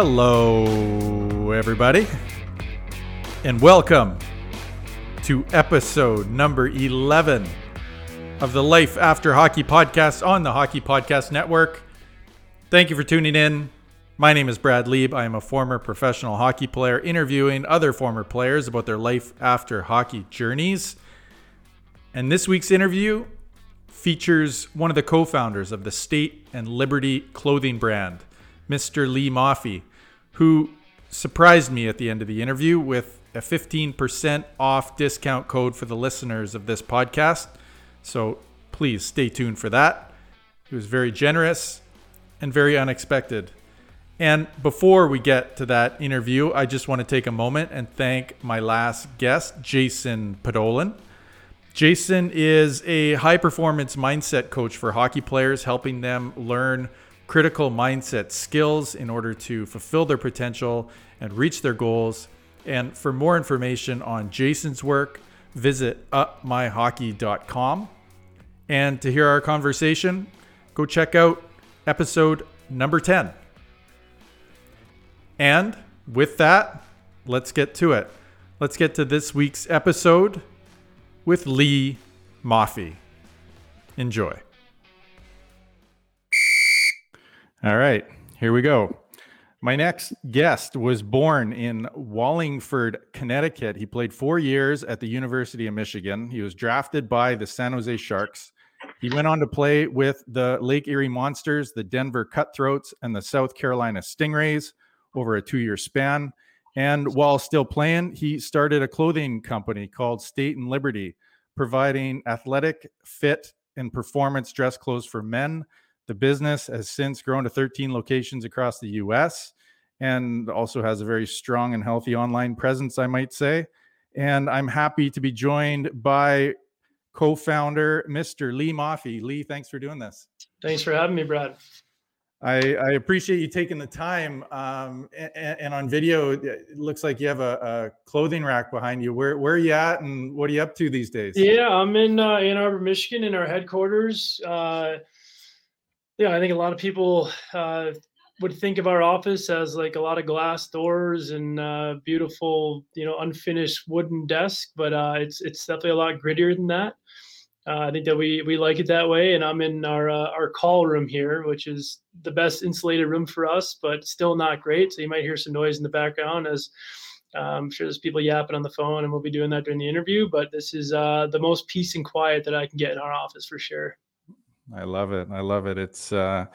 Hello, everybody, and welcome to episode number 11 of the Life After Hockey podcast on the Hockey Podcast Network. Thank you for tuning in. My name is Brad Lieb. I am a former professional hockey player interviewing other former players about their life after hockey journeys. And this week's interview features one of the co founders of the State and Liberty clothing brand. Mr. Lee Moffie, who surprised me at the end of the interview with a 15% off discount code for the listeners of this podcast. So please stay tuned for that. He was very generous and very unexpected. And before we get to that interview, I just want to take a moment and thank my last guest, Jason Podolin. Jason is a high performance mindset coach for hockey players, helping them learn critical mindset skills in order to fulfill their potential and reach their goals. And for more information on Jason's work, visit upmyhockey.com. And to hear our conversation, go check out episode number 10. And with that, let's get to it. Let's get to this week's episode with Lee Moffie. Enjoy. All right, here we go. My next guest was born in Wallingford, Connecticut. He played four years at the University of Michigan. He was drafted by the San Jose Sharks. He went on to play with the Lake Erie Monsters, the Denver Cutthroats, and the South Carolina Stingrays over a two year span. And while still playing, he started a clothing company called State and Liberty, providing athletic, fit, and performance dress clothes for men the business has since grown to 13 locations across the US and also has a very strong and healthy online presence, I might say. And I'm happy to be joined by co founder, Mr. Lee Moffie. Lee, thanks for doing this. Thanks for having me, Brad. I, I appreciate you taking the time. Um, and, and, on video, it looks like you have a, a, clothing rack behind you. Where, where are you at and what are you up to these days? Yeah, I'm in uh, Ann Arbor, Michigan, in our headquarters. Uh, yeah, I think a lot of people uh, would think of our office as like a lot of glass doors and uh, beautiful, you know, unfinished wooden desk, but uh, it's it's definitely a lot grittier than that. Uh, I think that we we like it that way, and I'm in our uh, our call room here, which is the best insulated room for us, but still not great. So you might hear some noise in the background as uh, I'm sure there's people yapping on the phone, and we'll be doing that during the interview. But this is the most peace and quiet that I can get in our office for sure. I love it. I love it. It's uh,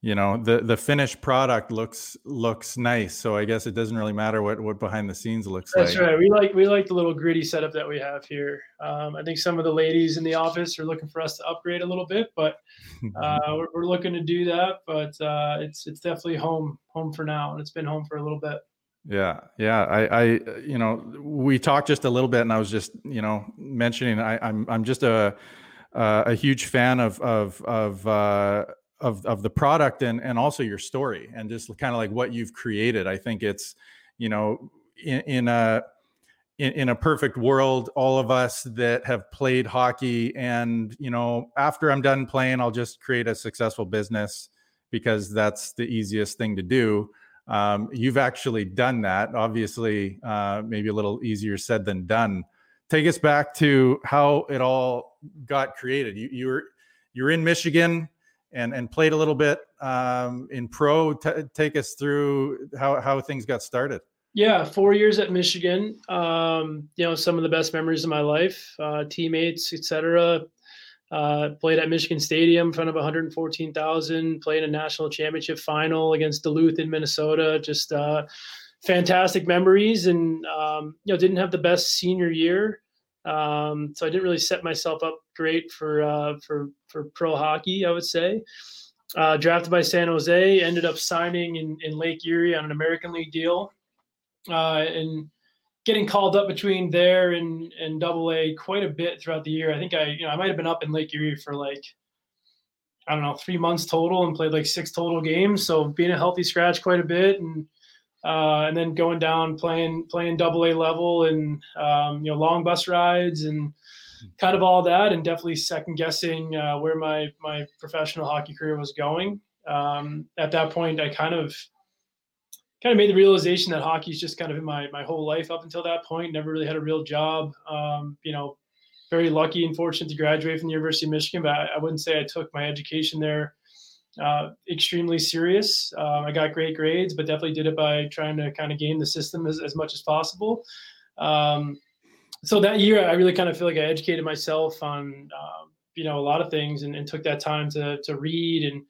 you know the the finished product looks looks nice. So I guess it doesn't really matter what what behind the scenes looks That's like. That's right. We like we like the little gritty setup that we have here. Um, I think some of the ladies in the office are looking for us to upgrade a little bit, but uh, we're, we're, looking to do that. But uh, it's it's definitely home home for now, and it's been home for a little bit. Yeah, yeah. I, I, you know, we talked just a little bit, and I was just, you know, mentioning I, I'm, I'm just a uh, a huge fan of of of uh, of of the product and and also your story and just kind of like what you've created. I think it's you know in, in a in, in, a perfect world, all of us that have played hockey and you know after I'm done playing, I'll just create a successful business because that's the easiest thing to do. Um, you've actually done that. Obviously, uh, maybe a little easier said than done take us back to how it all got created. You, you were you're in Michigan and and played a little bit um, in pro. T- take us through how how things got started. Yeah, four years at Michigan. Um, you know, some of the best memories of my life, uh, teammates, etc. Uh, played at Michigan Stadium in front of 114,000. Played a national championship final against Duluth in Minnesota. Just uh, fantastic memories, and um, you know, didn't have the best senior year. Um, so I didn't really set myself up great for uh, for for pro hockey, I would say. uh, drafted by San Jose, ended up signing in, in Lake Erie on an American League deal, uh, and getting called up between there and and Double A quite a bit throughout the year. I think I you know I might have been up in Lake Erie for like I don't know three months total and played like six total games. So being a healthy scratch quite a bit and. Uh, and then going down playing playing double A level and um, you know long bus rides and kind of all that, and definitely second guessing uh, where my my professional hockey career was going. Um, at that point, I kind of kind of made the realization that hockey's just kind of in my my whole life up until that point. Never really had a real job. Um, you know, very lucky and fortunate to graduate from the University of Michigan, but I, I wouldn't say I took my education there uh, extremely serious. Uh, I got great grades, but definitely did it by trying to kind of game the system as, as much as possible. Um, so that year, I really kind of feel like I educated myself on, um, you know, a lot of things and, and, took that time to, to read and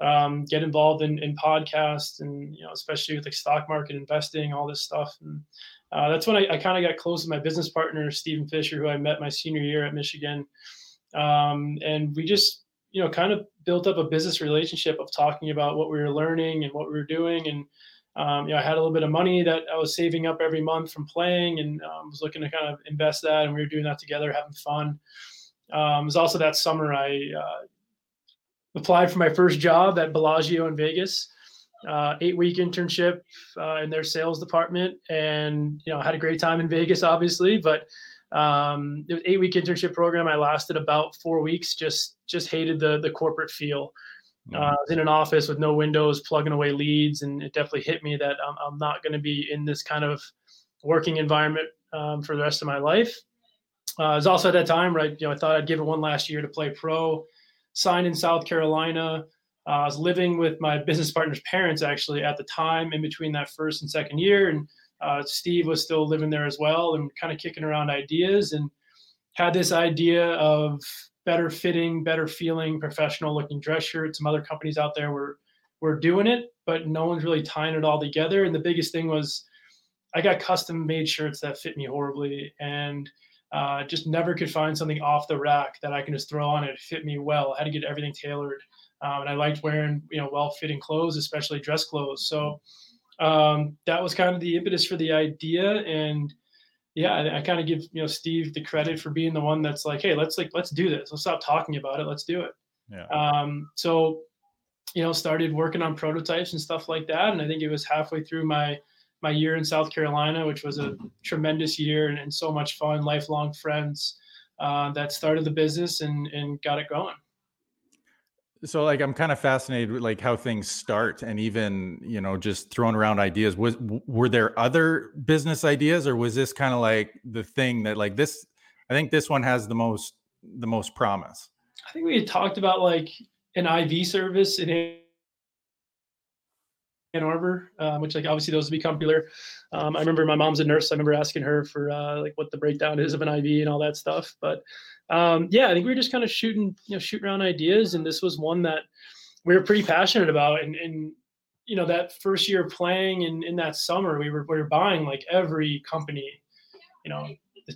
um, get involved in, in podcasts and, you know, especially with like stock market investing, all this stuff. And uh, that's when I, I kind of got close with my business partner, Stephen Fisher, who I met my senior year at Michigan. Um, and we just, you know, kind of built up a business relationship of talking about what we were learning and what we were doing. And, um, you know, I had a little bit of money that I was saving up every month from playing and um, was looking to kind of invest that. And we were doing that together, having fun. Um, it was also that summer I uh, applied for my first job at Bellagio in Vegas, uh, eight week internship uh, in their sales department. And, you know, had a great time in Vegas, obviously, but um, it was eight week internship program. I lasted about four weeks, just, just hated the, the corporate feel. Uh, I was in an office with no windows, plugging away leads, and it definitely hit me that I'm, I'm not going to be in this kind of working environment um, for the rest of my life. Uh, it was also at that time, right? You know, I thought I'd give it one last year to play pro. Signed in South Carolina. Uh, I was living with my business partner's parents actually at the time, in between that first and second year, and uh, Steve was still living there as well, and kind of kicking around ideas, and had this idea of better fitting, better feeling, professional looking dress shirts. Some other companies out there were were doing it, but no one's really tying it all together. And the biggest thing was I got custom made shirts that fit me horribly and uh, just never could find something off the rack that I can just throw on it, fit me well. I had to get everything tailored. Um, and I liked wearing, you know, well fitting clothes, especially dress clothes. So um, that was kind of the impetus for the idea. And yeah, I, I kind of give you know Steve the credit for being the one that's like, hey, let's like let's do this. Let's stop talking about it. Let's do it. Yeah. Um, so you know, started working on prototypes and stuff like that. And I think it was halfway through my my year in South Carolina, which was a tremendous year and, and so much fun, lifelong friends uh, that started the business and and got it going so like i'm kind of fascinated with like how things start and even you know just throwing around ideas. Was were there other business ideas or was this kind of like the thing that like this i think this one has the most the most promise? I think we had talked about like an iv service in Ann Arbor, um, which like obviously those become popular. Um, I remember my mom's a nurse. I remember asking her for uh, like what the breakdown is of an IV and all that stuff. But um, yeah, I think we were just kind of shooting, you know, shooting around ideas, and this was one that we were pretty passionate about. And, and you know, that first year playing in in that summer, we were we were buying like every company, you know,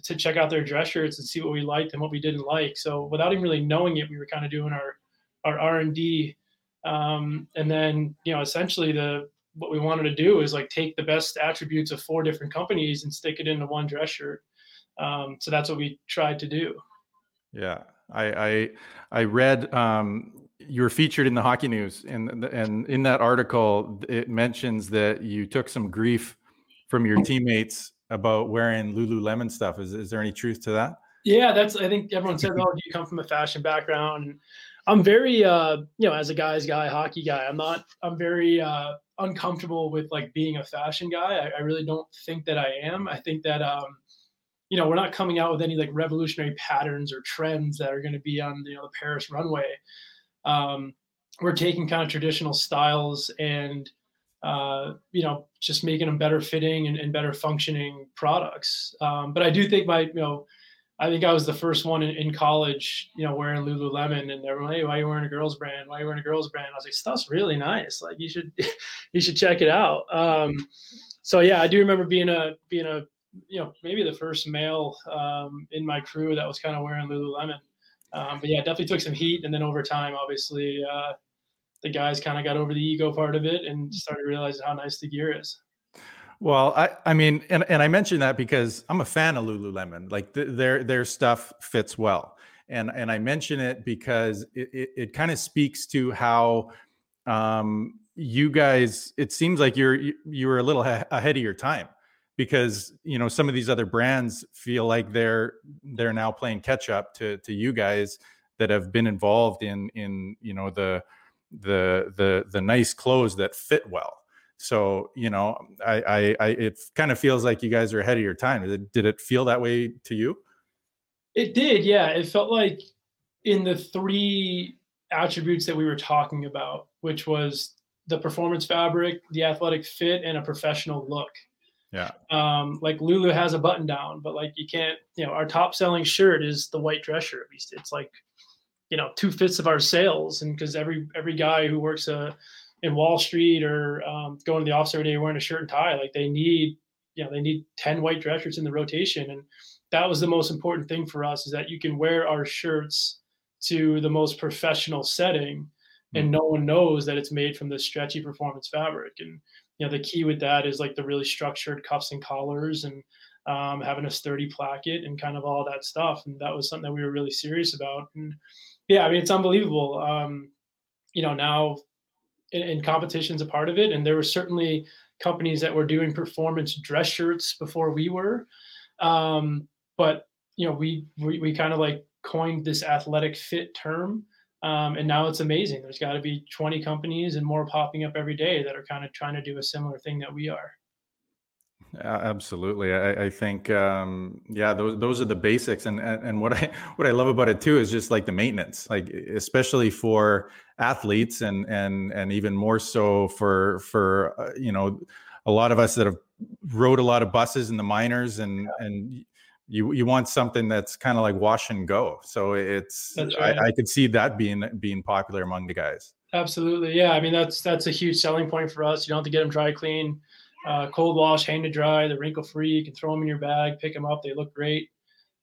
to check out their dress shirts and see what we liked and what we didn't like. So without even really knowing it, we were kind of doing our our R and D um, and then, you know, essentially the what we wanted to do is like take the best attributes of four different companies and stick it into one dress shirt. Um, so that's what we tried to do. Yeah, I I, I read um, you were featured in the Hockey News, and and in that article it mentions that you took some grief from your teammates about wearing Lululemon stuff. Is is there any truth to that? Yeah, that's. I think everyone says, "Oh, do you come from a fashion background?" I'm very, uh, you know, as a guy's guy, hockey guy, I'm not, I'm very uh, uncomfortable with like being a fashion guy. I, I, really don't think that I am. I think that, um, you know, we're not coming out with any like revolutionary patterns or trends that are going to be on, you know, the Paris runway. Um, we're taking kind of traditional styles and, uh, you know, just making them better fitting and, and better functioning products. Um, but I do think my, you know, I think I was the first one in, in, college, you know, wearing Lululemon, and everyone, hey, why are you wearing a girls' brand? Why are you wearing a girls' brand? I was like, stuff's really nice. Like you should, you should check it out. Um, so yeah, I do remember being a being a you know maybe the first male um, in my crew that was kind of wearing Lululemon. Um, but yeah, definitely took some heat, and then over time, obviously, uh, the guys kind of got over the ego part of it and started realizing how nice the gear is. Well, I, I mean, and, and I mentioned that because I'm a fan of Lululemon. Like th- their their stuff fits well, and and I mention it because it it, it kind of speaks to how um, you guys. It seems like you're you were a little ha- ahead of your time because you know some of these other brands feel like they're they're now playing catch up to to you guys that have been involved in in you know the the the the nice clothes that fit well so you know i i, I it kind of feels like you guys are ahead of your time did it, did it feel that way to you it did yeah it felt like in the three attributes that we were talking about which was the performance fabric the athletic fit and a professional look yeah. Um, like Lulu has a button down, but like you can't, you know, our top selling shirt is the white dress shirt. At least It's like, you know, two fifths of our sales. And because every, every guy who works uh, in Wall Street or um, going to the office every day wearing a shirt and tie, like they need, you know, they need 10 white dress shirts in the rotation. And that was the most important thing for us is that you can wear our shirts to the most professional setting and mm. no one knows that it's made from this stretchy performance fabric. And you know the key with that is like the really structured cuffs and collars and um, having a sturdy placket and kind of all that stuff and that was something that we were really serious about and yeah i mean it's unbelievable um, you know now and competition's a part of it and there were certainly companies that were doing performance dress shirts before we were um, but you know we, we we kind of like coined this athletic fit term um, and now it's amazing. There's got to be 20 companies and more popping up every day that are kind of trying to do a similar thing that we are. Absolutely, I, I think um, yeah, those those are the basics, and, and and what I what I love about it too is just like the maintenance, like especially for athletes, and and and even more so for for uh, you know a lot of us that have rode a lot of buses in the minors, and yeah. and you you want something that's kind of like wash and go. So it's right. I, I could see that being being popular among the guys. Absolutely, yeah. I mean that's that's a huge selling point for us. You don't have to get them dry clean, uh, cold wash, hang to dry. They're wrinkle free. You can throw them in your bag, pick them up. They look great.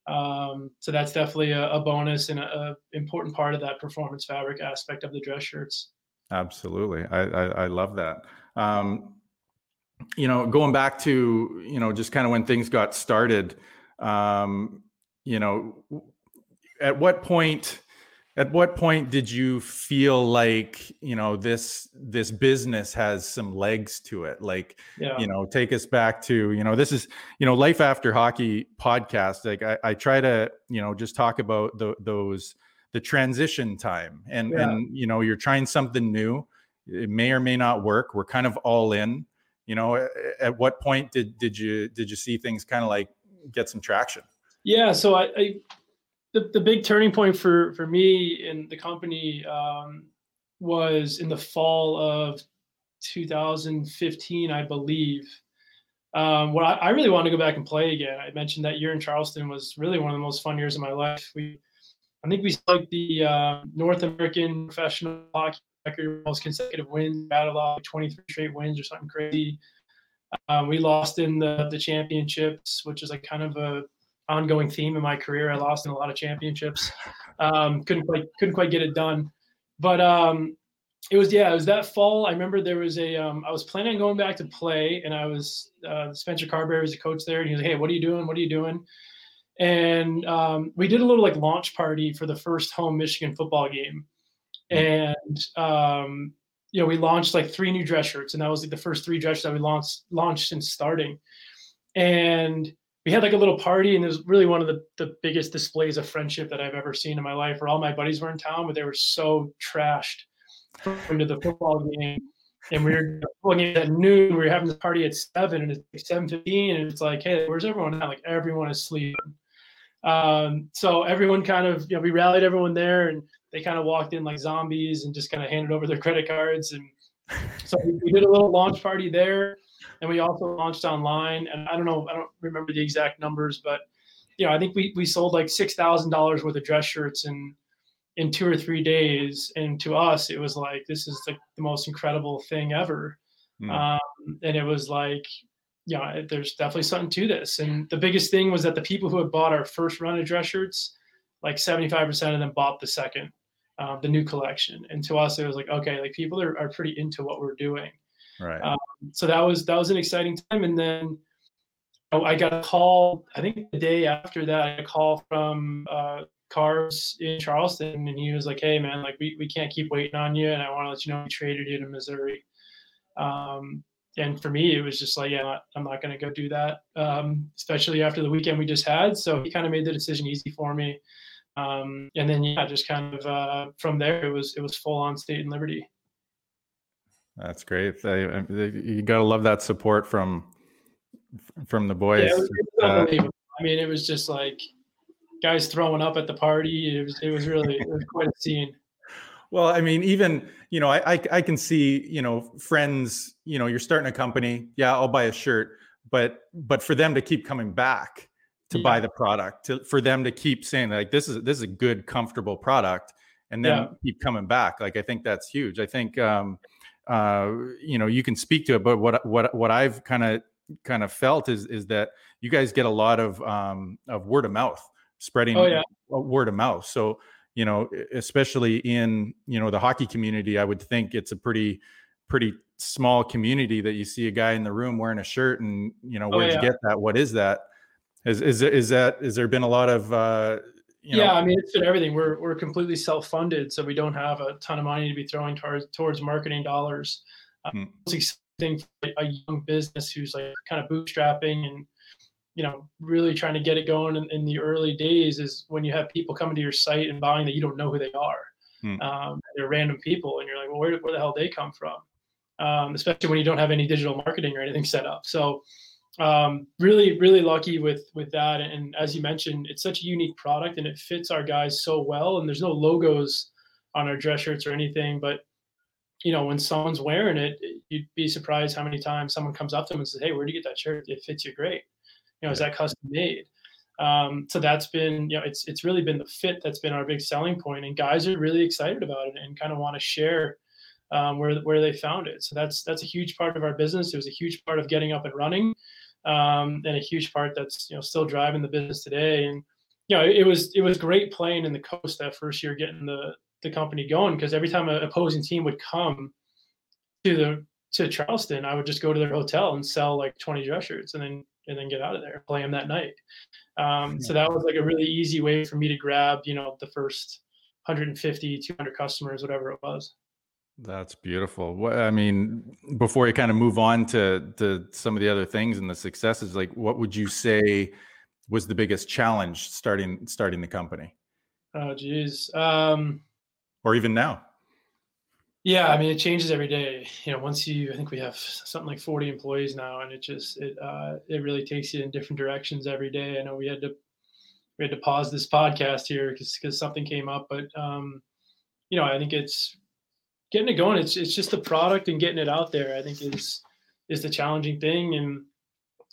Um, so that's definitely a, a bonus and a, a, important part of that performance fabric aspect of the dress shirts. Absolutely, I I, I love that. Um, you know, going back to you know just kind of when things got started um, you know at what point at what point did you feel like you know this this business has some legs to it like yeah. you know take us back to you know this is you know life after hockey podcast like i, I try to you know just talk about the, those the transition time and yeah. and you know you're trying something new it may or may not work we're kind of all in you know at, at what point did did you did you see things kind of like get some traction? Yeah, so I, I the, the big turning point for for me in the company um, was in the fall of 2015, I believe. Um, I, I, really wanted to go back and play again. I mentioned that year in Charleston was really one of the most fun years of my life. We, I think we like the uh, North American professional hockey record, most consecutive wins, battle off 23 straight wins or something crazy. Um, we lost in the the championships, which is like kind of a ongoing theme in my career. I lost in a lot of championships. Um, couldn't quite couldn't quite get it done, but um, it was yeah, it was that fall. I remember there was a um, I was planning on going back to play, and I was uh, Spencer Carbery was a coach there, and he was like, "Hey, what are you doing? What are you doing?" And um, we did a little like launch party for the first home Michigan football game, hmm. and um, you know, we launched like three new dress shirts, and that was like the first three dress shirts that we launched launched since starting. And we had like a little party, and it was really one of the, the biggest displays of friendship that I've ever seen in my life. Where all my buddies were in town, but they were so trashed into the football game. And we were football at noon. We were having the party at seven, and it's like seven fifteen, and it's like, hey, where's everyone now? Like everyone is sleeping. Um, so everyone kind of, you know, we rallied everyone there, and they kind of walked in like zombies and just kind of handed over their credit cards. And so we, we did a little launch party there. And we also launched online. And I don't know, I don't remember the exact numbers, but you know, I think we, we sold like $6,000 worth of dress shirts in, in two or three days. And to us, it was like, this is like the most incredible thing ever. Mm. Um, and it was like, yeah, there's definitely something to this. And the biggest thing was that the people who had bought our first run of dress shirts, like 75% of them bought the second uh, the new collection. And to us, it was like, okay, like people are, are pretty into what we're doing. Right. Um, so that was that was an exciting time. And then I got a call. I think the day after that, a call from uh, Cars in Charleston, and he was like, "Hey, man, like we, we can't keep waiting on you, and I want to let you know we traded you to Missouri." Um, and for me, it was just like, yeah, I'm not, I'm not going to go do that, um, especially after the weekend we just had. So he kind of made the decision easy for me. Um, and then yeah, just kind of uh, from there, it was it was full on state and liberty. That's great. I, I, you got to love that support from from the boys. Yeah, it was, it was uh, I mean, it was just like guys throwing up at the party. It was it was really it was quite a scene. Well, I mean, even you know, I, I, I can see you know friends. You know, you're starting a company. Yeah, I'll buy a shirt, but but for them to keep coming back to yeah. buy the product, to, for them to keep saying like this is this is a good, comfortable product, and then yeah. keep coming back. Like I think that's huge. I think um, uh, you know you can speak to it, but what what what I've kind of kind of felt is is that you guys get a lot of um, of word of mouth spreading oh, yeah. word of mouth. So you know, especially in you know the hockey community, I would think it's a pretty pretty small community that you see a guy in the room wearing a shirt and you know oh, where'd oh, yeah. you get that? What is that? Is is is that is there been a lot of uh, you know, yeah, I mean, it's been everything. We're we're completely self-funded, so we don't have a ton of money to be throwing towards towards marketing dollars. Hmm. it's exciting for a young business who's like kind of bootstrapping and you know really trying to get it going in, in, the early days is when you have people coming to your site and buying that you don't know who they are. Hmm. Um, they're random people, and you're like, well, where, where the hell they come from? Um, especially when you don't have any digital marketing or anything set up. So um, really, really lucky with with that. And as you mentioned, it's such a unique product, and it fits our guys so well. And there's no logos on our dress shirts or anything, but you know, when someone's wearing it, you'd be surprised how many times someone comes up to them and says, "Hey, where'd you get that shirt? It fits you great." You know, is that custom made? Um, so that's been, you know, it's it's really been the fit that's been our big selling point, and guys are really excited about it and kind of want to share um, where where they found it. So that's that's a huge part of our business. It was a huge part of getting up and running, um, and a huge part that's you know still driving the business today. And you know, it, it was it was great playing in the coast that first year, getting the the company going because every time an opposing team would come to the to Charleston, I would just go to their hotel and sell like 20 dress shirts and then and then get out of there, play them that night. Um, so that was like a really easy way for me to grab, you know, the first 150, 200 customers, whatever it was. That's beautiful. I mean, before you kind of move on to to some of the other things and the successes, like what would you say was the biggest challenge starting starting the company? Oh, geez. Um, or even now? Yeah, I mean it changes every day. You know, once you, I think we have something like 40 employees now, and it just it uh, it really takes you in different directions every day. I know we had to we had to pause this podcast here because because something came up, but um, you know, I think it's getting it going. It's it's just the product and getting it out there. I think is is the challenging thing. And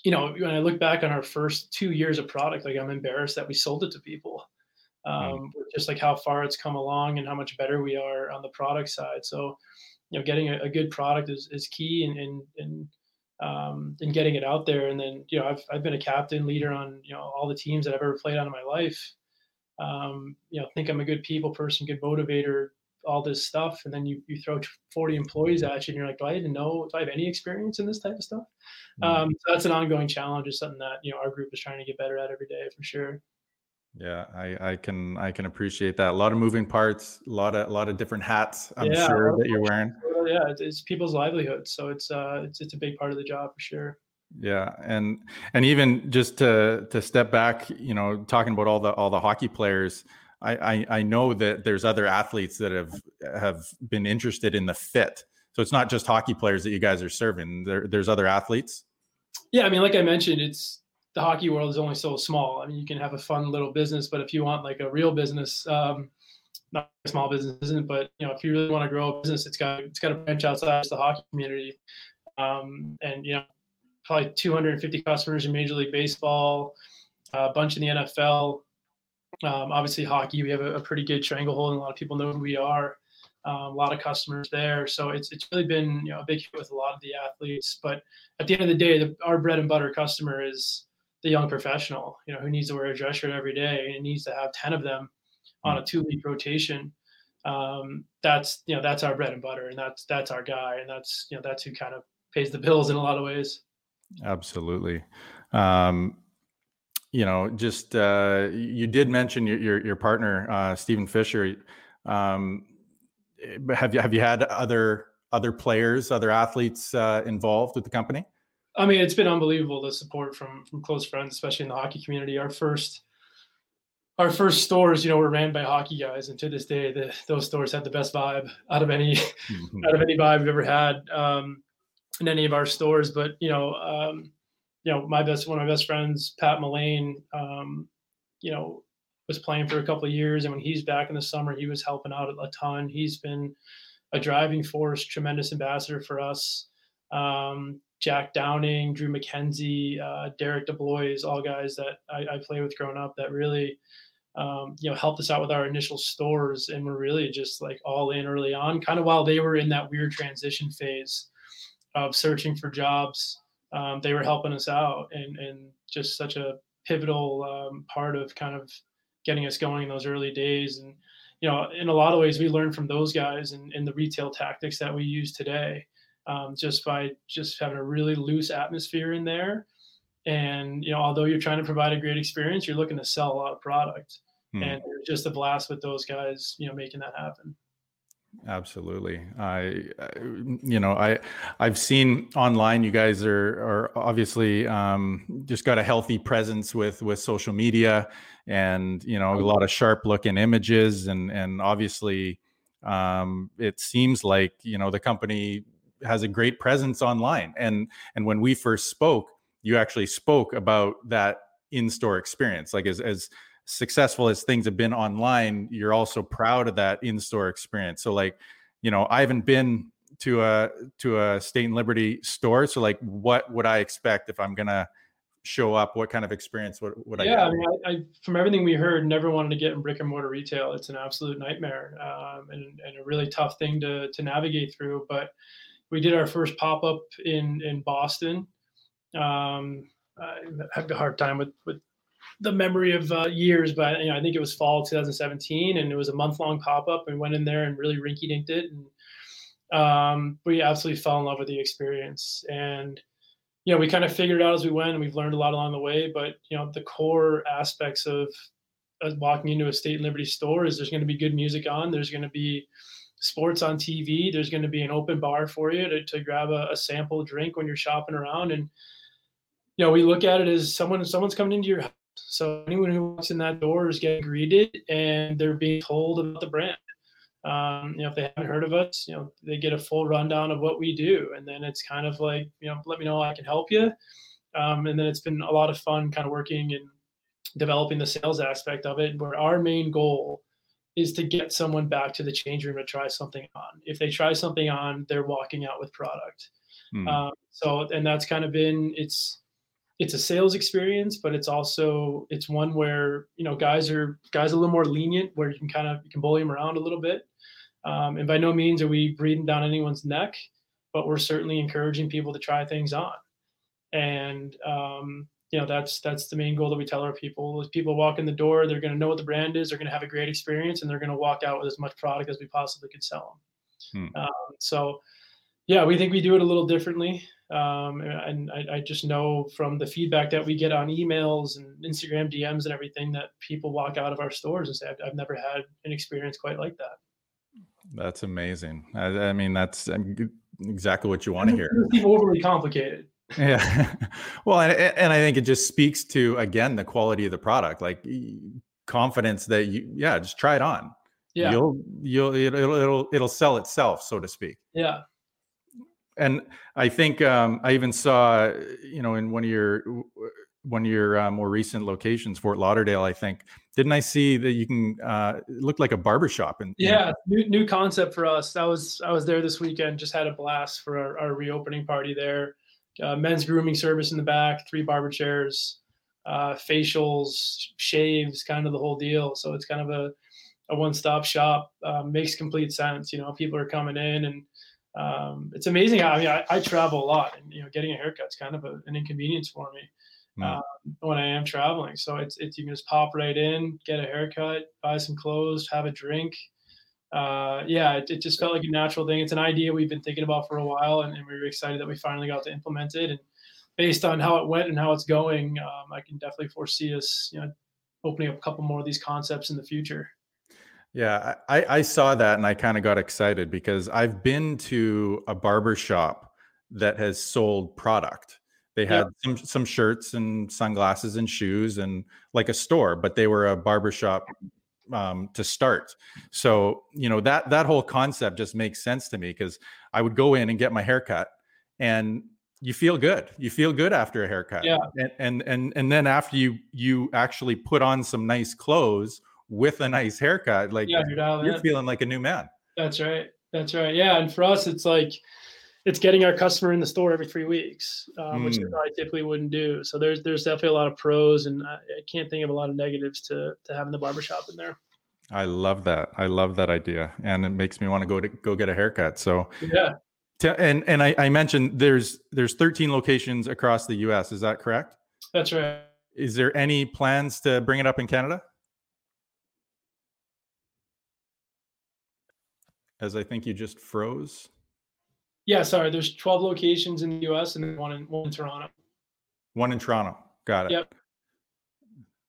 you know, when I look back on our first two years of product, like I'm embarrassed that we sold it to people. Um, just like how far it's come along and how much better we are on the product side. So, you know, getting a, a good product is, is key and, and, and, um, and getting it out there. And then, you know, I've, I've been a captain leader on, you know, all the teams that I've ever played on in my life. Um, you know, think I'm a good people person, good motivator, all this stuff. And then you, you throw 40 employees at you and you're like, do I even know, do I have any experience in this type of stuff? Mm-hmm. Um, so that's an ongoing challenge is something that, you know, our group is trying to get better at every day for sure. Yeah, I, I can I can appreciate that. A lot of moving parts, a lot of a lot of different hats. I'm yeah, sure that you're wearing. Yeah, it's, it's people's livelihood, so it's uh it's it's a big part of the job for sure. Yeah, and and even just to to step back, you know, talking about all the all the hockey players, I I, know that there's other athletes that have have been interested in the fit. So it's not just hockey players that you guys are serving. There, there's other athletes. Yeah, I mean, like I mentioned, it's the hockey world is only so small. I mean, you can have a fun little business, but if you want like a real business, um, not a small business isn't, but you know, if you really want to grow a business, it's got it's got to branch outside the hockey community. Um, and you know, probably 250 customers in Major League Baseball, a bunch in the NFL. Um, obviously, hockey we have a, a, pretty good stranglehold, and a lot of people know who we are. Um, a lot of customers there, so it's it's really been you know a big hit with a lot of the athletes. But at the end of the day, the, our bread and butter customer is the young professional, you know, who needs to wear a dress shirt every day and needs to have 10 of them on a mm. two week rotation. um, that's you know that's our bread and butter, and that's that's our guy, and that's you know that's who kind of pays the bills in a lot of ways. Absolutely. Um, you know, just uh, you did mention your your, your partner uh, Stephen Fisher. Um, have you have you had other other players, other athletes uh, involved with the company? I mean, it's been unbelievable the support from from close friends, especially in the hockey community. Our first our first stores, you know, were ran by hockey guys, and to this day, the, those stores had the best vibe out of any mm-hmm. out of any vibe we've ever had um, in any of our stores. But you know, um, you know, my best one of my best friends, Pat Mullane, um, you know, was playing for a couple of years, and when he's back in the summer, he was helping out a ton. He's been a driving force, tremendous ambassador for us. Um, Jack Downing, Drew McKenzie, uh, Derek DeBlois, all guys that I, I play with growing up that really um, you know, helped us out with our initial stores and were really just like all in early on, kind of while they were in that weird transition phase of searching for jobs. Um, they were helping us out and, and just such a pivotal um, part of kind of getting us going in those early days. And, you know, in a lot of ways, we learned from those guys and, and the retail tactics that we use today um, just by just having a really loose atmosphere in there and you know, although you're trying to provide a great experience, you're looking to sell a lot of product. Hmm. And just a blast with those guys, you know, making that happen. Absolutely. I, you know, I, I've seen online. You guys are are obviously um, just got a healthy presence with with social media, and you know, a lot of sharp looking images, and and obviously, um, it seems like you know the company has a great presence online. And and when we first spoke, you actually spoke about that in-store experience like as as successful as things have been online you're also proud of that in-store experience. So like you know i haven't been to a to a state and liberty store so like what would i expect if i'm gonna show up? What kind of experience would, would yeah, i I, mean, I, I, from everything we heard never wanted to get in brick and mortar retail. It's an absolute nightmare um, and, and a really tough thing to, to navigate through but we did our first pop-up in in boston. Um, I have a hard time with with the memory of uh, years, but you know, I think it was fall 2017, and it was a month long pop up, and went in there and really rinky dinked it, and um, we absolutely fell in love with the experience. And you know, we kind of figured it out as we went, and we've learned a lot along the way. But you know, the core aspects of, walking into a State and Liberty store is there's going to be good music on, there's going to be sports on TV, there's going to be an open bar for you to, to grab a, a sample drink when you're shopping around, and you know, we look at it as someone someone's coming into your. So anyone who walks in that door is getting greeted and they're being told about the brand. Um, you know, if they haven't heard of us, you know, they get a full rundown of what we do. And then it's kind of like, you know, let me know I can help you. Um, and then it's been a lot of fun kind of working and developing the sales aspect of it, where our main goal is to get someone back to the change room to try something on. If they try something on, they're walking out with product. Hmm. Um, so, and that's kind of been, it's, it's a sales experience, but it's also it's one where you know guys are guys are a little more lenient, where you can kind of you can bully them around a little bit. Um, and by no means are we breathing down anyone's neck, but we're certainly encouraging people to try things on. And um, you know that's that's the main goal that we tell our people: is people walk in the door, they're going to know what the brand is, they're going to have a great experience, and they're going to walk out with as much product as we possibly could sell them. Hmm. Um, so yeah, we think we do it a little differently. Um, and I, I, just know from the feedback that we get on emails and Instagram DMs and everything that people walk out of our stores and say, I've, I've never had an experience quite like that. That's amazing. I, I mean, that's exactly what you want to hear. It's overly complicated. Yeah. well, and, and I think it just speaks to, again, the quality of the product, like confidence that you, yeah, just try it on. Yeah. You'll, you'll, it'll, it'll, it'll sell itself, so to speak. Yeah and I think um, I even saw, you know, in one of your one of your uh, more recent locations, Fort Lauderdale, I think. Didn't I see that you can uh, look like a barbershop? And yeah, new, new concept for us. I was I was there this weekend. Just had a blast for our, our reopening party there. Uh, men's grooming service in the back, three barber chairs, uh, facials, shaves, kind of the whole deal. So it's kind of a a one stop shop. Uh, makes complete sense. You know, people are coming in and um, it's amazing I mean I, I, travel a lot, and you know, getting a haircut is kind of a, an inconvenience for me mm. um, when I am traveling. So it's it's you can just pop right in, get a haircut, buy some clothes, have a drink, uh, yeah, it, it, just felt like a natural thing. It's an idea we've been thinking about for a while, and, and we were excited that we finally got to implement it. And based on how it went and how it's going, um, I can definitely foresee us, you know, opening up a couple more of these concepts in the future. Yeah, I, I saw that and I kind of got excited because I've been to a barber shop that has sold product. They had yeah. some some shirts and sunglasses and shoes and like a store, but they were a barbershop um, to start. So you know that that whole concept just makes sense to me because I would go in and get my haircut, and you feel good. You feel good after a haircut. Yeah. And and and, and then after you you actually put on some nice clothes with a nice haircut, like yeah, you're, you're feeling like a new man. That's right. That's right. Yeah. And for us, it's like it's getting our customer in the store every three weeks, um, mm. which I typically wouldn't do. So there's there's definitely a lot of pros, and I, I can't think of a lot of negatives to to having the barbershop in there. I love that. I love that idea, and it makes me want to go to go get a haircut. So yeah. and and I, I mentioned there's there's 13 locations across the U.S. Is that correct? That's right. Is there any plans to bring it up in Canada? As I think you just froze. Yeah, sorry. There's 12 locations in the U.S. and then one in one in Toronto. One in Toronto. Got it. Yep.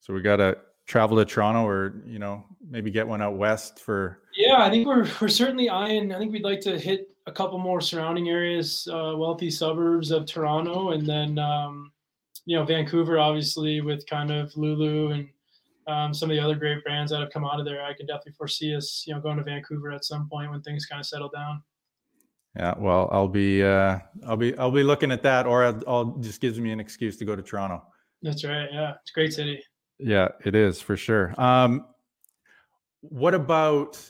So we got to travel to Toronto, or you know, maybe get one out west for. Yeah, I think we're we're certainly eyeing. I think we'd like to hit a couple more surrounding areas, uh, wealthy suburbs of Toronto, and then um, you know Vancouver, obviously with kind of Lulu and um, some of the other great brands that have come out of there. I can definitely foresee us, you know, going to Vancouver at some point when things kind of settle down. Yeah, well, I'll be uh, I'll be I'll be looking at that, or I'll, I'll just gives me an excuse to go to Toronto. That's right. Yeah, it's a great city. Yeah, it is for sure. Um, what about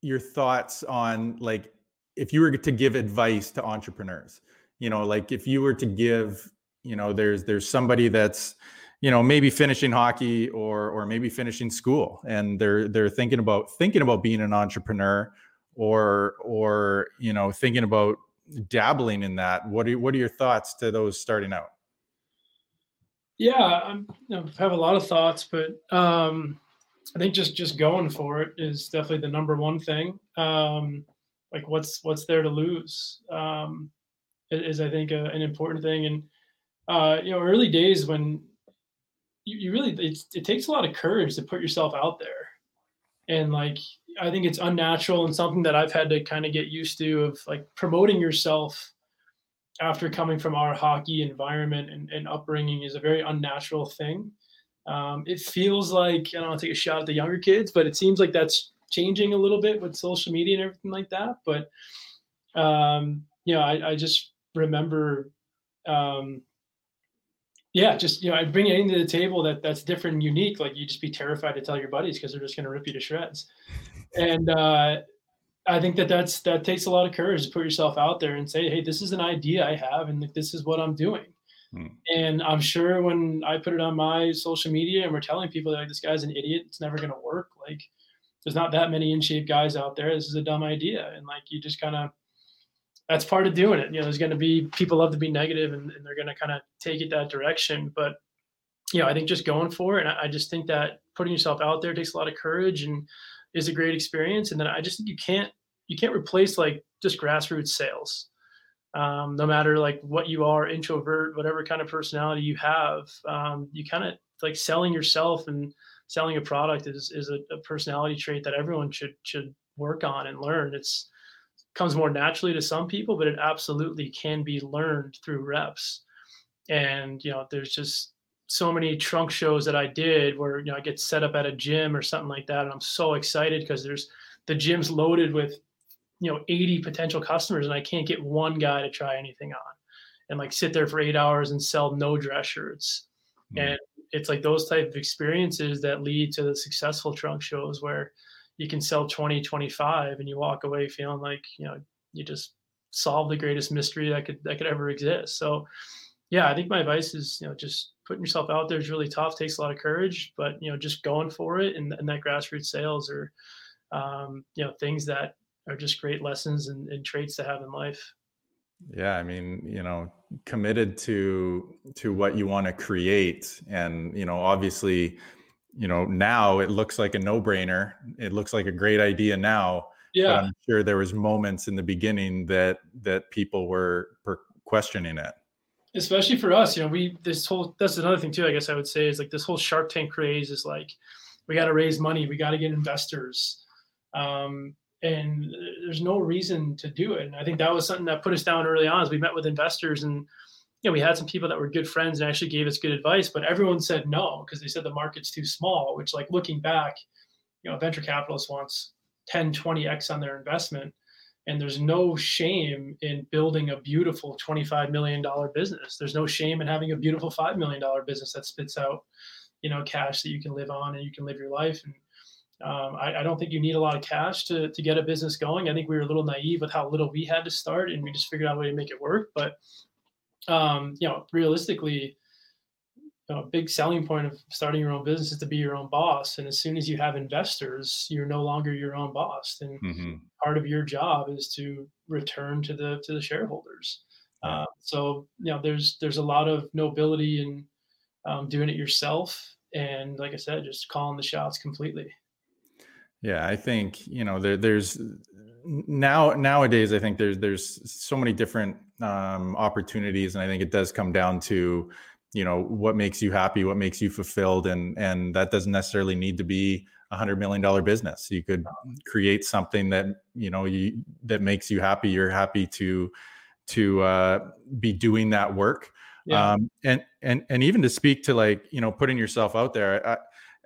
your thoughts on like if you were to give advice to entrepreneurs? You know, like if you were to give, you know, there's there's somebody that's you know maybe finishing hockey or or maybe finishing school. And they're they're thinking about thinking about being an entrepreneur or or you know thinking about dabbling in that. What are what are your thoughts to those starting out? Yeah I'm, i have a lot of thoughts but um i think just just going for it is definitely the number one thing. Um like what's what's there to lose um is i think a, an important thing. And uh you know early days when you, you really it takes a lot of courage to put yourself out there and like I think it's unnatural and something that I've had to kind of get used to of like promoting yourself after coming from our hockey environment and, and upbringing is a very unnatural thing. Um, it feels like I don't want to take a shot at the younger kids, but it seems like that's changing a little bit with social media and everything like that. But um, you know, I, I just remember um, yeah, just you know, I bring anything to the table that that's different and unique. Like you just be terrified to tell your buddies because they're just going to rip you to shreds. And uh, I think that that's that takes a lot of courage to put yourself out there and say, hey, this is an idea I have, and this is what I'm doing. Hmm. And I'm sure when I put it on my social media and we're telling people like this guy's an idiot, it's never going to work. Like there's not that many in shape guys out there. This is a dumb idea, and like you just kind of that's part of doing it. You know, there's going to be people love to be negative and, and they're going to kind of take it that direction. But, you know, I think just going for it. I, I, just think that putting yourself out there takes a lot of courage and is a great experience. And then I just think you can't, you can't replace like just grassroots sales. Um, no matter like what you are, introvert, whatever kind of personality you have, um, you kind of like selling yourself and selling a product is, is a, a personality trait that everyone should, should work on and learn. It's, comes more naturally to some people, but it absolutely can be learned through reps. And you know, there's just so many trunk shows that I did where you know I get set up at a gym or something like that, and I'm so excited because there's the gym's loaded with you know 80 potential customers, and I can't get one guy to try anything on, and like sit there for eight hours and sell no dress shirts. Mm-hmm. And it's like those type of experiences that lead to the successful trunk shows where you can sell 20 25 and you walk away feeling like you know you just solved the greatest mystery that could that could ever exist. So yeah i think my advice is you know just putting yourself out there is really tough takes a lot of courage but you know just going for it and, and that grassroots sales are um, you know things that are just great lessons and, and traits to have in life. Yeah i mean you know committed to to what you want to create and you know obviously you know now it looks like a no-brainer it looks like a great idea now Yeah. But I'm sure there was moments in the beginning that that people were, were questioning it. Especially for us, you know, we this whole that's another thing too. I guess I would say is like this whole Shark Tank craze is like we got to raise money, we got to get investors, um, and there's no reason to do it. And I think that was something that put us down early on as we met with investors and know, we had some people that were good friends and actually gave us good advice, but everyone said no because they said the market's too small, which like looking back, you know, venture capitalist wants 10, 20x on their investment. And there's no shame in building a beautiful $25 million business. There's no shame in having a beautiful $5 million business that spits out, you know, cash that you can live on and you can live your life. And um, I, I, don't think you need a lot of cash to, to get a business going. I think we were a little naive with how little we had to start and we just figured out a way to make it work. But um, you know, realistically, you know, a big selling point of starting your own business is to be your own boss. And as soon as you have investors, you're no longer your own boss. And mm-hmm. part of your job is to return to the to the shareholders. Uh, so you know, there's there's a lot of nobility in um, doing it yourself. And like I said, just calling the shots completely. Yeah, I think you know there, there's now nowadays. I think there's there's so many different um, opportunities, and I think it does come down to you know what makes you happy, what makes you fulfilled, and and that doesn't necessarily need to be a hundred million dollar business. You could create something that you know you that makes you happy. You're happy to to uh, be doing that work. Yeah. Um, and and and even to speak to like you know putting yourself out there. I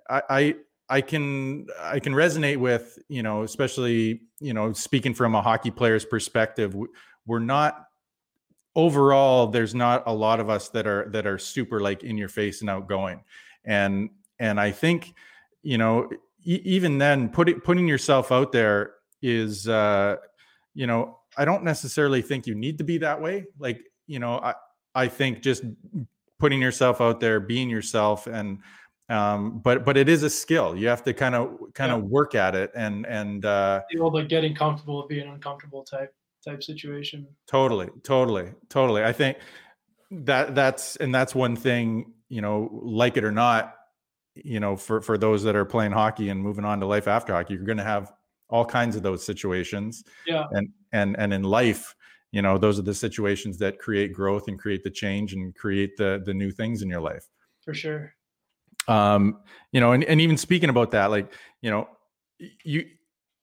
I, I I can I can resonate with you know especially you know speaking from a hockey player's perspective we're not overall there's not a lot of us that are that are super like in your face and outgoing. And and i think you know e- even then putting putting yourself out there is uh you know i don't necessarily think you need to be that way. Like you know i i think just putting yourself out there being yourself and um but but it is a skill you have to kind of kind yeah. of work at it and and uh the old like getting comfortable with being uncomfortable type type situation. Totally, totally, totally. I think that that's and that's one thing, you know, like it or not, you know, for for those that are playing hockey and moving on to life after hockey, you're going to have all kinds of those situations. Yeah. And and and in life, you know, those are the situations that create growth and create the change and create the the new things in your life. For sure. Um, you know, and, and even speaking about that, like, you know, you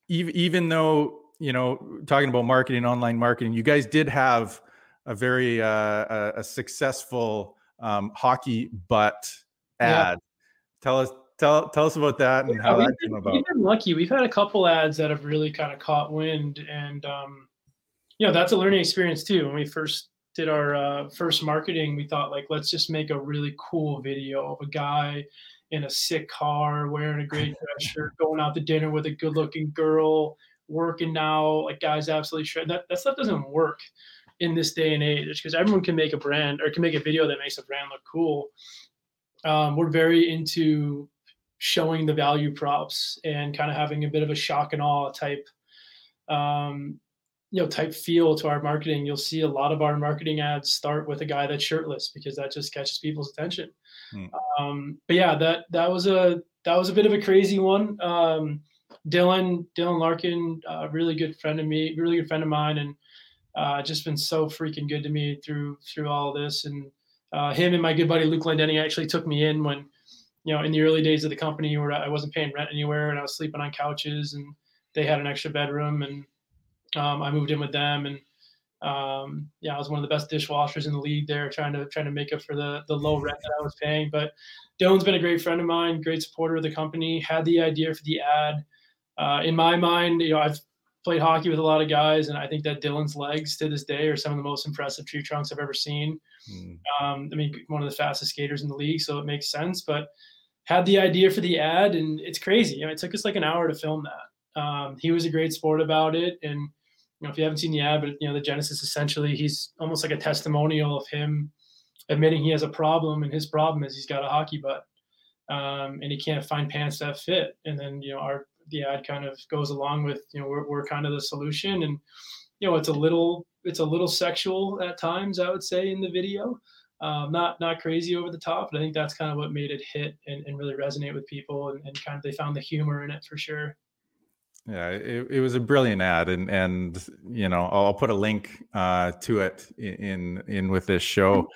even even though you know, talking about marketing, online marketing, you guys did have a very uh, a, a successful um, hockey butt ad. Yeah. Tell us tell tell us about that and yeah, how that came about. We've been lucky. We've had a couple ads that have really kind of caught wind, and um, you know that's a learning experience too. When we first did our uh, first marketing, we thought like let's just make a really cool video of a guy in a sick car wearing a great dress shirt, going out to dinner with a good-looking girl working now, like guys absolutely shred. That that stuff doesn't work in this day and age because everyone can make a brand or can make a video that makes a brand look cool. Um, we're very into showing the value props and kind of having a bit of a shock and awe type um, you know type feel to our marketing you'll see a lot of our marketing ads start with a guy that's shirtless because that just catches people's attention hmm. um, but yeah that that was a that was a bit of a crazy one um, Dylan, Dylan Larkin, uh, really good friend of me, really good friend of mine, and uh, just been so freaking good to me through through all this. And uh, him and my good buddy Luke Glendening actually took me in when, you know, in the early days of the company where I wasn't paying rent anywhere and I was sleeping on couches, and they had an extra bedroom, and um, I moved in with them, and um, yeah, I was one of the best dishwashers in the league there, trying to trying to make up for the the low rent that I was paying. But Dylan's been a great friend of mine, great supporter of the company. Had the idea for the ad uh, in my mind, you know, I've played hockey with a lot of guys, and I think that Dylan's legs to this day are some of the most impressive tree trunks I've ever seen. Mm. Um, I mean, one of the fastest skaters in the league, so it makes sense. But had the idea for the ad, and it's crazy. You know, it took us like an hour to film that. Um, he was a great sport about it, and you know, if you haven't seen the ad, but you know, the Genesis essentially, he's almost like a testimonial of him admitting he has a problem, and his problem is he's got a hockey butt. Um, and he can't find pants that fit. And then, you know, our the ad kind of goes along with you know we're, we're kind of the solution and you know it's a little it's a little sexual at times i would say in the video um, not not crazy over the top but i think that's kind of what made it hit and, and really resonate with people and, and kind of they found the humor in it for sure Yeah, it, it was a brilliant ad, and and you know I'll put a link uh, to it in in with this show,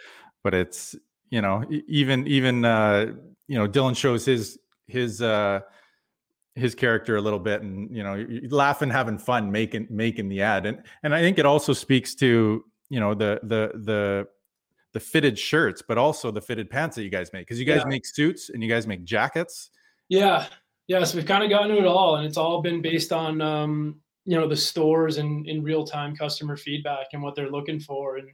but it's you know even even uh, you know Dylan shows his his uh, his character a little bit, and you know laughing, having fun, making making the ad, and and I think it also speaks to you know the the the the fitted shirts, but also the fitted pants that you guys make because you guys yeah. make suits and you guys make jackets. Yeah, yeah. So we've kind of gotten to it all, and it's all been based on um, you know the stores and in real time customer feedback and what they're looking for, and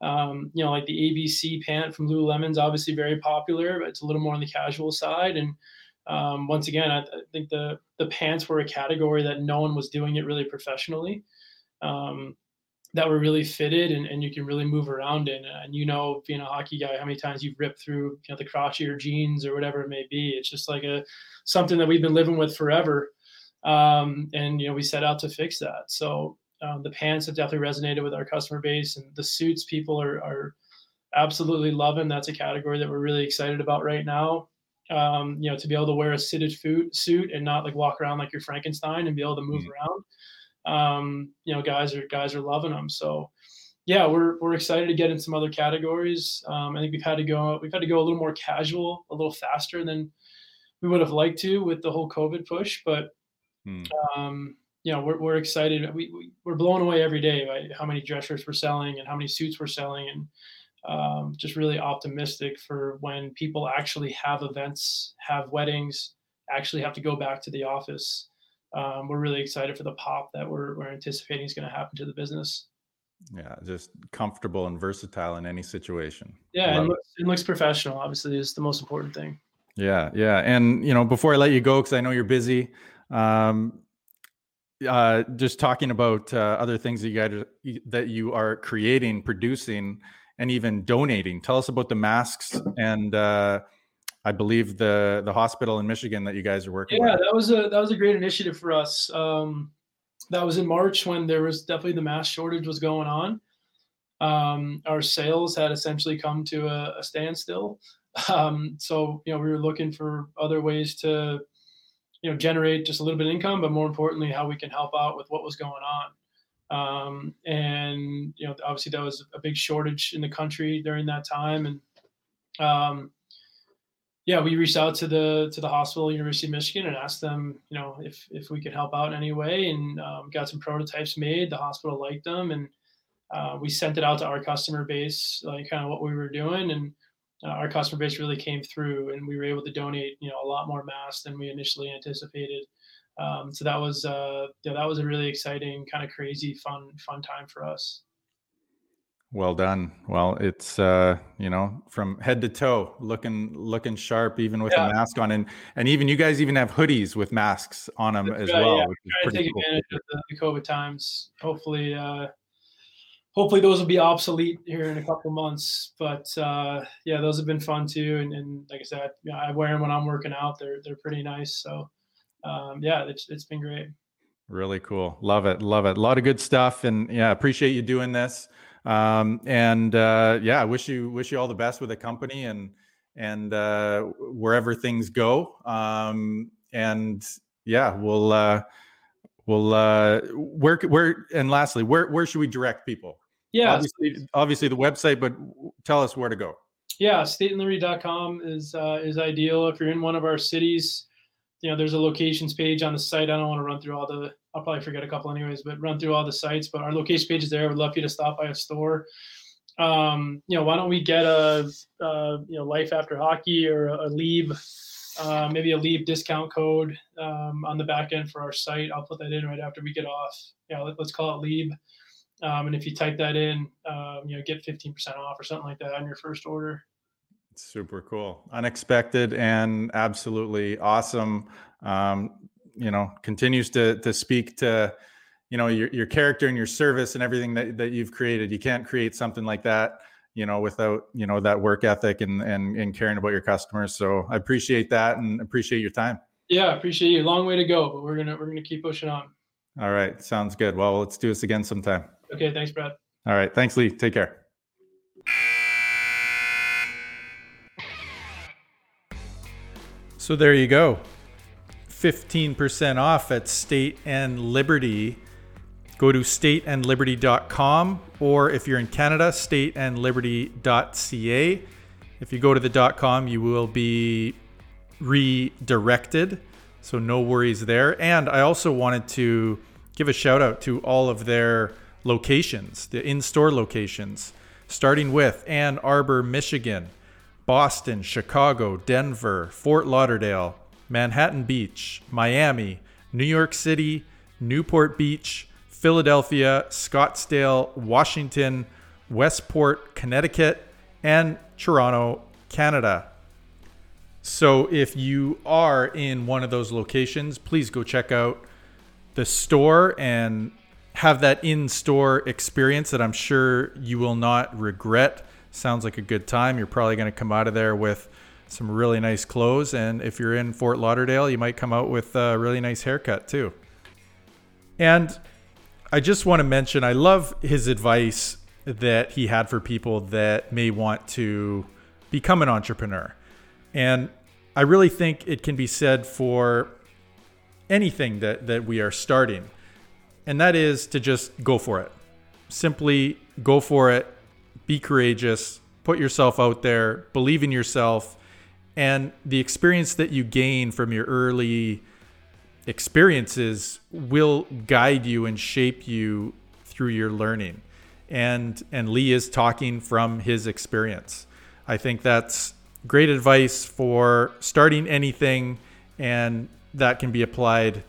um, you know like the ABC pant from Lululemon's obviously very popular, but it's a little more on the casual side, and um, once again, I, I, think the the pants were a category that no one was doing it really professionally. Um, that were really fitted and, and you can really move around in. And you know, being a hockey guy, how many times you've ripped through you know the crotch of your jeans or whatever it may be. It's just like a something that we've been living with forever. Um, and you know, we set out to fix that. So um, the pants have definitely resonated with our customer base, and the suits people are are absolutely loving. That's a category that we're really excited about right now. Um, you know, to be able to wear a sitted food, suit and not like walk around like you're Frankenstein and be able to move mm-hmm. around um, you know, guys are guys are loving them. So yeah, we're we're excited to get in some other categories. Um, I think we've had to go we've had to go a little more casual, a little faster than we would have liked to with the whole COVID push, but hmm. um, you know, we're we're excited. We, we we're blown away every day by how many dress shirts we're selling and how many suits we're selling, and um, just really optimistic for when people actually have events, have weddings, actually have to go back to the office um, we're really excited for the pop that we're, we're anticipating is going to happen to the business. Yeah, just comfortable and versatile in any situation. Yeah, and looks, it looks professional. Obviously, is the most important thing. Yeah, yeah, and you know, before I let you go, because I know you're busy, um, uh, just talking about uh, other things that you guys that you are creating, producing, and even donating. Tell us about the masks and uh, I believe the the hospital in Michigan that you guys are working. Yeah, with. that was a that was a great initiative for us. Um, that was in March when there was definitely the mask shortage was going on. Um, our sales had essentially come to a, a standstill. Um, so you know we were looking for other ways to you know generate just a little bit of income, but more importantly, how we can help out with what was going on. Um, and you know obviously that was a big shortage in the country during that time, and um, yeah, we reached out to the to the hospital, University of Michigan, and asked them, you know, if if we could help out in any way, and um, got some prototypes made. The hospital liked them, and uh, we sent it out to our customer base, like kind of what we were doing, and uh, our customer base really came through, and we were able to donate, you know, a lot more masks than we initially anticipated. Um, so that was uh, yeah, that was a really exciting, kind of crazy, fun fun time for us. Well done. Well, it's uh, you know, from head to toe, looking looking sharp, even with yeah. a mask on, and and even you guys even have hoodies with masks on them as well. Yeah, trying to take cool. advantage of the, the, COVID times. Hopefully, uh, hopefully those will be obsolete here in a couple months. But uh, yeah, those have been fun too. And, and like I said, know, I wear them when I'm working out. They're they're pretty nice. So um, yeah, it's it's been great. Really cool. Love it. Love it. A lot of good stuff. And yeah, appreciate you doing this. Um, and uh, yeah, I wish you wish you all the best with the company and and uh, wherever things go. Um, and yeah, we'll uh, we'll uh, where where and lastly, where where should we direct people? Yeah, obviously, obviously the website, but tell us where to go. Yeah, stateandliberty.com is uh, is ideal if you're in one of our cities you know, there's a locations page on the site. I don't want to run through all the, I'll probably forget a couple anyways, but run through all the sites. But our location page is there. We'd love for you to stop by a store. Um, you know, why don't we get a, a you know, life after hockey or a, leave, uh, maybe a leave discount code um, on the back end for our site. I'll put that in right after we get off. Yeah, let, us call it leave. Um, and if you type that in, um, you know, get 15% off or something like that on your first order. Super cool. Unexpected and absolutely awesome. Um, you know, continues to to speak to, you know, your your character and your service and everything that, that you've created. You can't create something like that, you know, without, you know, that work ethic and and, and caring about your customers. So I appreciate that and appreciate your time. Yeah, appreciate you. Long way to go, but we're gonna we're gonna keep pushing on. All right. Sounds good. Well, let's do this again sometime. Okay, thanks, Brad. All right. Thanks, Lee. Take care. So there you go. 15% off at State and Liberty. Go to stateandliberty.com or if you're in Canada, stateandliberty.ca. If you go to the .com, you will be redirected. So no worries there. And I also wanted to give a shout out to all of their locations, the in-store locations, starting with Ann Arbor, Michigan, Boston, Chicago, Denver, Fort Lauderdale, Manhattan Beach, Miami, New York City, Newport Beach, Philadelphia, Scottsdale, Washington, Westport, Connecticut, and Toronto, Canada. So if you are in one of those locations, please go check out the store and have that in store experience that I'm sure you will not regret. Sounds like a good time. You're probably going to come out of there with some really nice clothes. And if you're in Fort Lauderdale, you might come out with a really nice haircut too. And I just want to mention I love his advice that he had for people that may want to become an entrepreneur. And I really think it can be said for anything that, that we are starting. And that is to just go for it. Simply go for it, be courageous, put yourself out there, believe in yourself, and the experience that you gain from your early experiences will guide you and shape you through your learning. And and Lee is talking from his experience. I think that's great advice for starting anything and that can be applied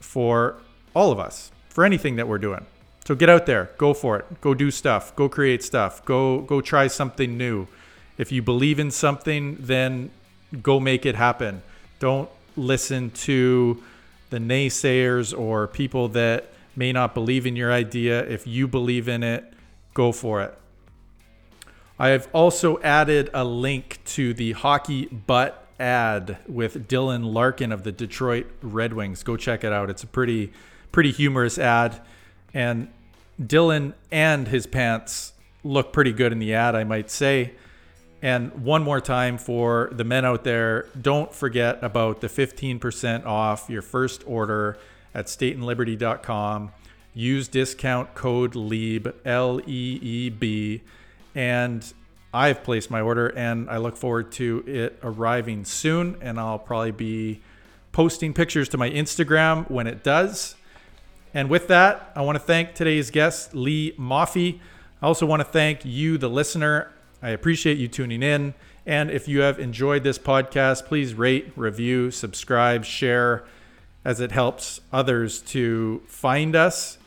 for all of us, for anything that we're doing. So get out there, go for it. Go do stuff, go create stuff, go go try something new. If you believe in something, then go make it happen. Don't listen to the naysayers or people that may not believe in your idea. If you believe in it, go for it. I have also added a link to the hockey butt ad with Dylan Larkin of the Detroit Red Wings. Go check it out. It's a pretty pretty humorous ad and Dylan and his pants look pretty good in the ad, I might say. And one more time for the men out there, don't forget about the 15% off your first order at stateandliberty.com. Use discount code LEEB, L E E B, and I've placed my order and I look forward to it arriving soon. And I'll probably be posting pictures to my Instagram when it does. And with that, I want to thank today's guest, Lee Moffie. I also want to thank you, the listener. I appreciate you tuning in. And if you have enjoyed this podcast, please rate, review, subscribe, share, as it helps others to find us.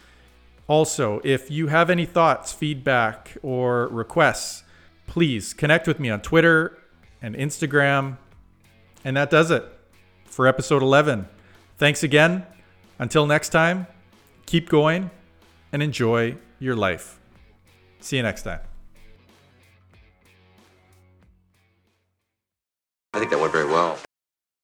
Also, if you have any thoughts, feedback, or requests, please connect with me on Twitter and Instagram. And that does it for episode 11. Thanks again. Until next time, keep going and enjoy your life. See you next time. I think that went very well.